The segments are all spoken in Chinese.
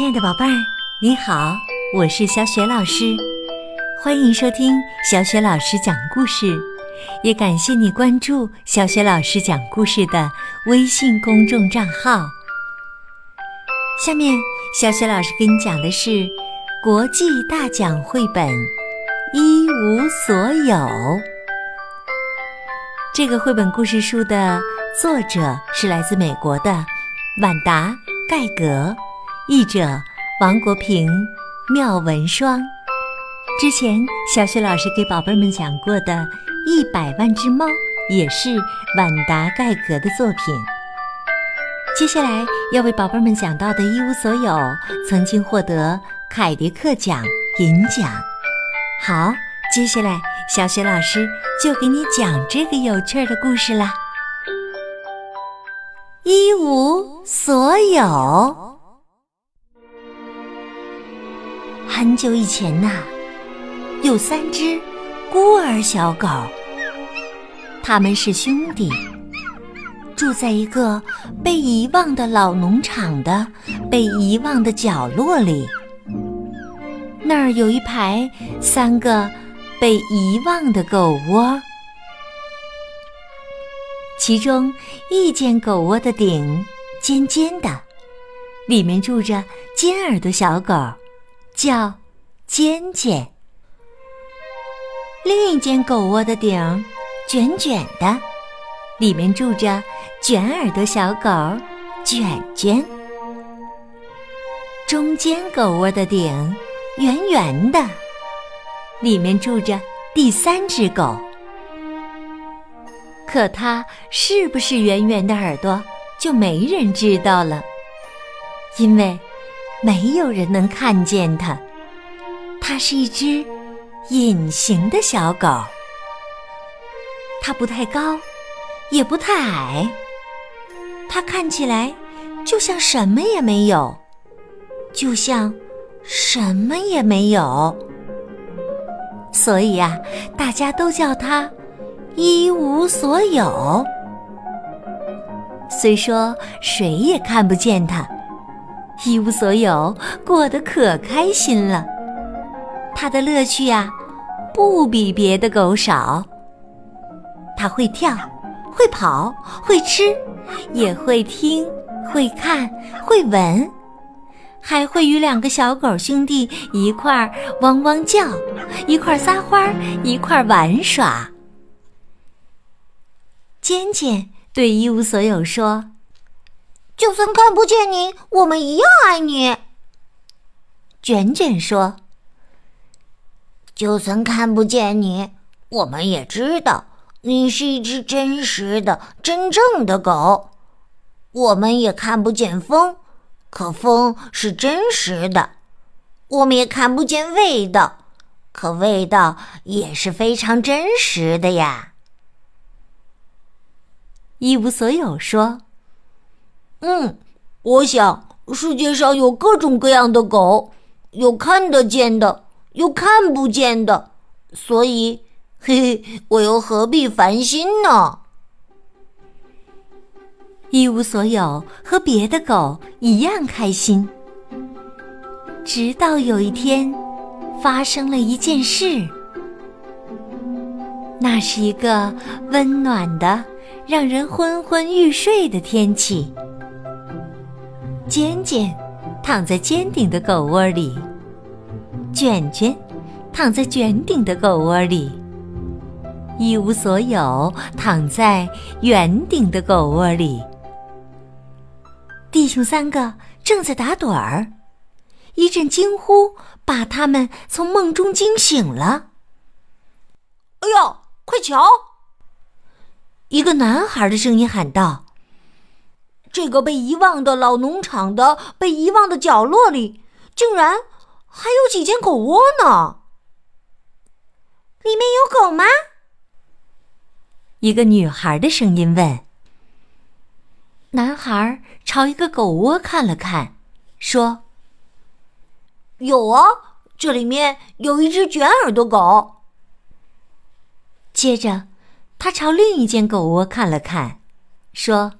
亲爱的宝贝儿，你好，我是小雪老师，欢迎收听小雪老师讲故事，也感谢你关注小雪老师讲故事的微信公众账号。下面，小雪老师给你讲的是国际大奖绘本《一无所有》。这个绘本故事书的作者是来自美国的万达·盖格。译者王国平、妙文双。之前小雪老师给宝贝们讲过的《一百万只猫》也是晚达盖格的作品。接下来要为宝贝们讲到的一无所有，曾经获得凯迪克奖银奖。好，接下来小雪老师就给你讲这个有趣的故事啦。一无所有。很久以前呐，有三只孤儿小狗，他们是兄弟，住在一个被遗忘的老农场的被遗忘的角落里。那儿有一排三个被遗忘的狗窝，其中一间狗窝的顶尖尖的，里面住着尖耳朵小狗。叫尖尖。另一间狗窝的顶卷卷的，里面住着卷耳朵小狗卷卷。中间狗窝的顶圆圆的，里面住着第三只狗。可它是不是圆圆的耳朵，就没人知道了，因为。没有人能看见它，它是一只隐形的小狗。它不太高，也不太矮，它看起来就像什么也没有，就像什么也没有。所以呀，大家都叫它一无所有。虽说谁也看不见它。一无所有，过得可开心了。他的乐趣呀，不比别的狗少。他会跳，会跑，会吃，也会听，会看，会闻，还会与两个小狗兄弟一块儿汪汪叫，一块儿撒欢儿，一块儿玩耍。尖尖对一无所有说。就算看不见你，我们一样爱你。卷卷说：“就算看不见你，我们也知道你是一只真实的、真正的狗。我们也看不见风，可风是真实的。我们也看不见味道，可味道也是非常真实的呀。”一无所有说。嗯，我想世界上有各种各样的狗，有看得见的，有看不见的，所以，嘿嘿，我又何必烦心呢？一无所有和别的狗一样开心，直到有一天，发生了一件事。那是一个温暖的、让人昏昏欲睡的天气。尖尖躺在尖顶的狗窝里，卷卷躺在卷顶的狗窝里，一无所有躺在圆顶的狗窝里。弟兄三个正在打盹儿，一阵惊呼把他们从梦中惊醒了。哎呀，快瞧！一个男孩的声音喊道。这个被遗忘的老农场的被遗忘的角落里，竟然还有几间狗窝呢！里面有狗吗？一个女孩的声音问。男孩朝一个狗窝看了看，说：“有啊，这里面有一只卷耳朵狗。”接着，他朝另一间狗窝看了看，说。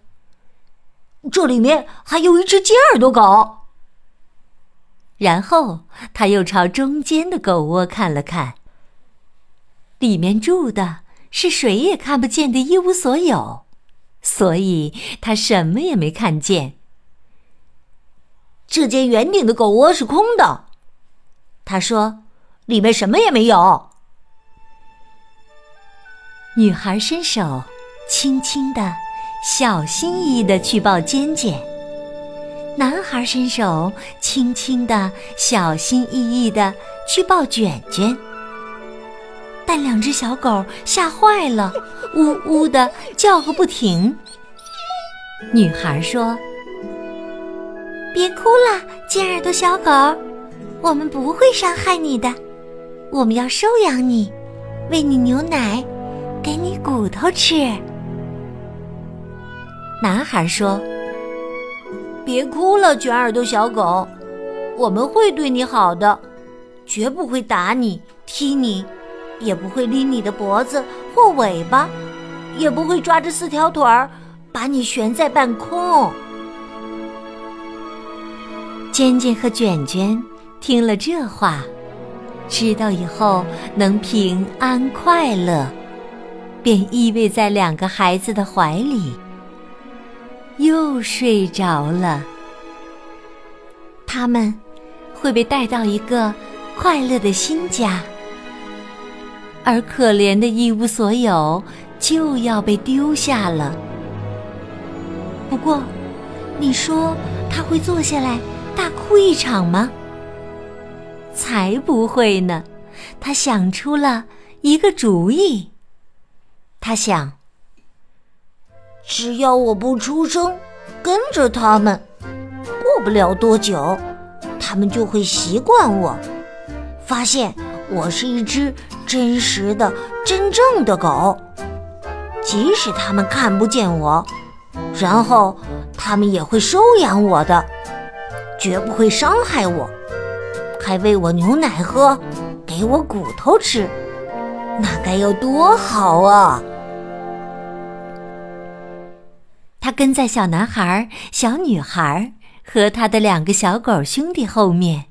这里面还有一只尖耳朵狗。然后他又朝中间的狗窝看了看，里面住的是谁也看不见的一无所有，所以他什么也没看见。这间圆顶的狗窝是空的，他说：“里面什么也没有。”女孩伸手，轻轻的、小心翼翼的去抱尖尖。男孩伸手，轻轻的、小心翼翼的去抱卷卷，但两只小狗吓坏了，呜呜的叫个不停。女孩说：“别哭了，尖耳朵小狗，我们不会伤害你的，我们要收养你，喂你牛奶，给你骨头吃。”男孩说。别哭了，卷耳朵小狗，我们会对你好的，绝不会打你、踢你，也不会拎你的脖子或尾巴，也不会抓着四条腿儿把你悬在半空。尖尖和卷卷听了这话，知道以后能平安快乐，便依偎在两个孩子的怀里。又睡着了。他们会被带到一个快乐的新家，而可怜的一无所有就要被丢下了。不过，你说他会坐下来大哭一场吗？才不会呢！他想出了一个主意。他想。只要我不出声，跟着他们，过不了多久，他们就会习惯我，发现我是一只真实的、真正的狗。即使他们看不见我，然后他们也会收养我的，绝不会伤害我，还喂我牛奶喝，给我骨头吃，那该有多好啊！跟在小男孩、小女孩和他的两个小狗兄弟后面，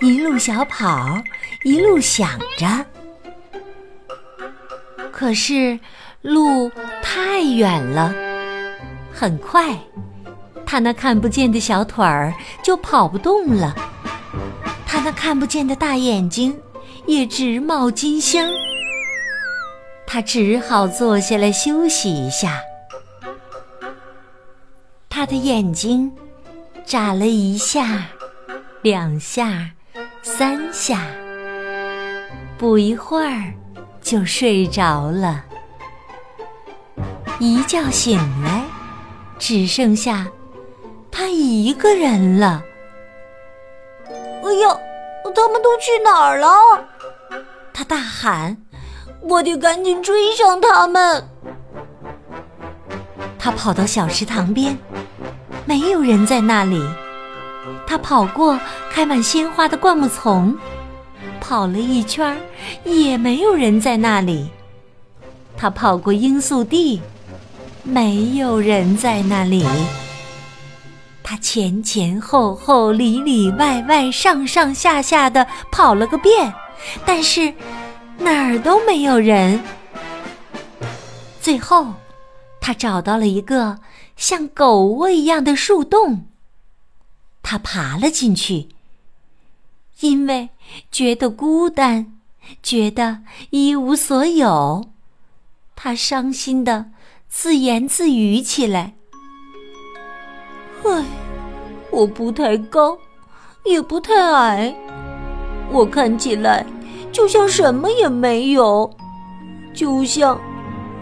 一路小跑，一路想着。可是路太远了，很快，他那看不见的小腿儿就跑不动了，他那看不见的大眼睛也直冒金星。他只好坐下来休息一下。他的眼睛眨了一下、两下、三下，不一会儿就睡着了。一觉醒来，只剩下他一个人了。哎呀，他们都去哪儿了？他大喊：“我得赶紧追上他们！”他跑到小池塘边。没有人在那里。他跑过开满鲜花的灌木丛，跑了一圈，也没有人在那里。他跑过罂粟地，没有人在那里。他前前后后、里里外外、上上下下的跑了个遍，但是哪儿都没有人。最后，他找到了一个。像狗窝一样的树洞，他爬了进去。因为觉得孤单，觉得一无所有，他伤心的自言自语起来：“唉，我不太高，也不太矮，我看起来就像什么也没有，就像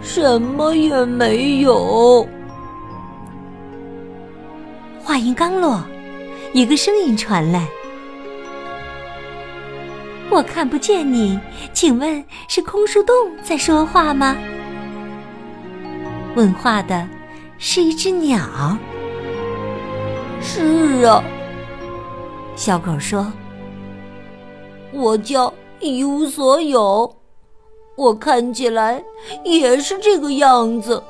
什么也没有。”话音刚落，一个声音传来：“我看不见你，请问是空树洞在说话吗？”问话的是一只鸟。是啊，小狗说：“我叫一无所有，我看起来也是这个样子。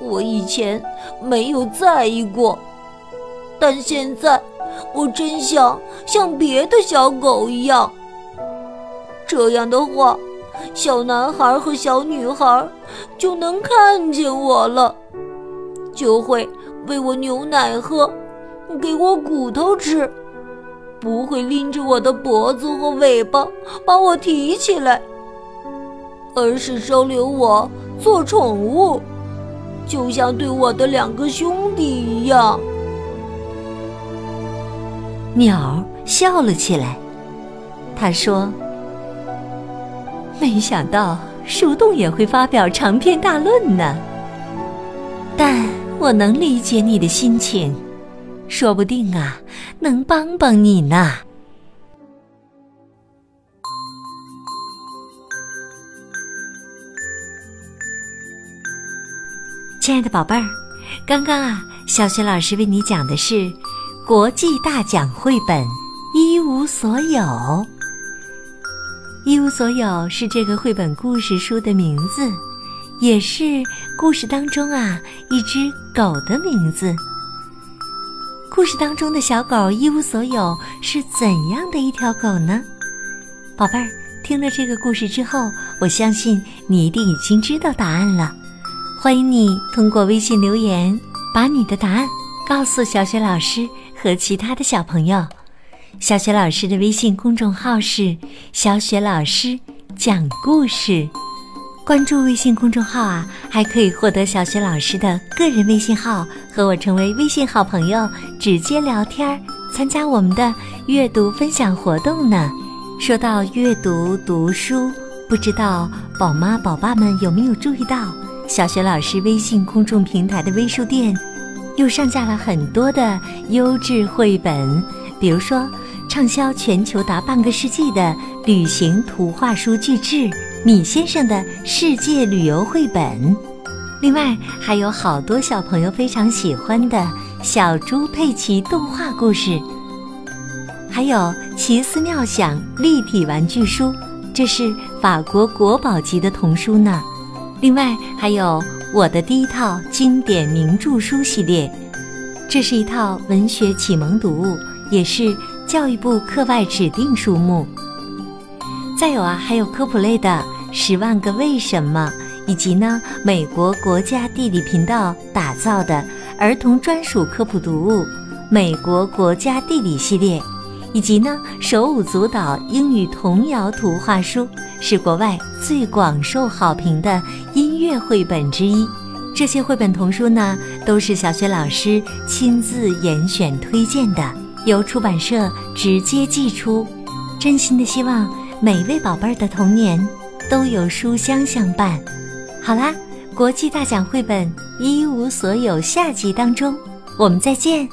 我以前没有在意过。”但现在，我真想像别的小狗一样。这样的话，小男孩和小女孩就能看见我了，就会喂我牛奶喝，给我骨头吃，不会拎着我的脖子和尾巴把我提起来，而是收留我做宠物，就像对我的两个兄弟一样。鸟笑了起来，他说。没想到树洞也会发表长篇大论呢，但我能理解你的心情，说不定啊，能帮帮你呢。亲爱的宝贝儿，刚刚啊，小雪老师为你讲的是国际大奖绘本《一无所有》。一无所有是这个绘本故事书的名字，也是故事当中啊一只狗的名字。故事当中的小狗一无所有是怎样的一条狗呢？宝贝儿，听了这个故事之后，我相信你一定已经知道答案了。欢迎你通过微信留言，把你的答案告诉小雪老师和其他的小朋友。小雪老师的微信公众号是“小雪老师讲故事”，关注微信公众号啊，还可以获得小雪老师的个人微信号，和我成为微信好朋友，直接聊天，参加我们的阅读分享活动呢。说到阅读读书，不知道宝妈宝爸们有没有注意到，小雪老师微信公众平台的微书店又上架了很多的优质绘本，比如说。畅销全球达半个世纪的旅行图画书巨制《米先生的世界旅游绘本》，另外还有好多小朋友非常喜欢的小猪佩奇动画故事，还有奇思妙想立体玩具书，这是法国国宝级的童书呢。另外还有我的第一套经典名著书系列，这是一套文学启蒙读物，也是。教育部课外指定书目，再有啊，还有科普类的《十万个为什么》，以及呢，美国国家地理频道打造的儿童专属科普读物《美国国家地理系列》，以及呢，手舞足蹈英语童谣图画书，是国外最广受好评的音乐绘本之一。这些绘本童书呢，都是小学老师亲自严选推荐的。由出版社直接寄出，真心的希望每位宝贝儿的童年都有书香相伴。好啦，国际大奖绘本一无所有下集当中，我们再见。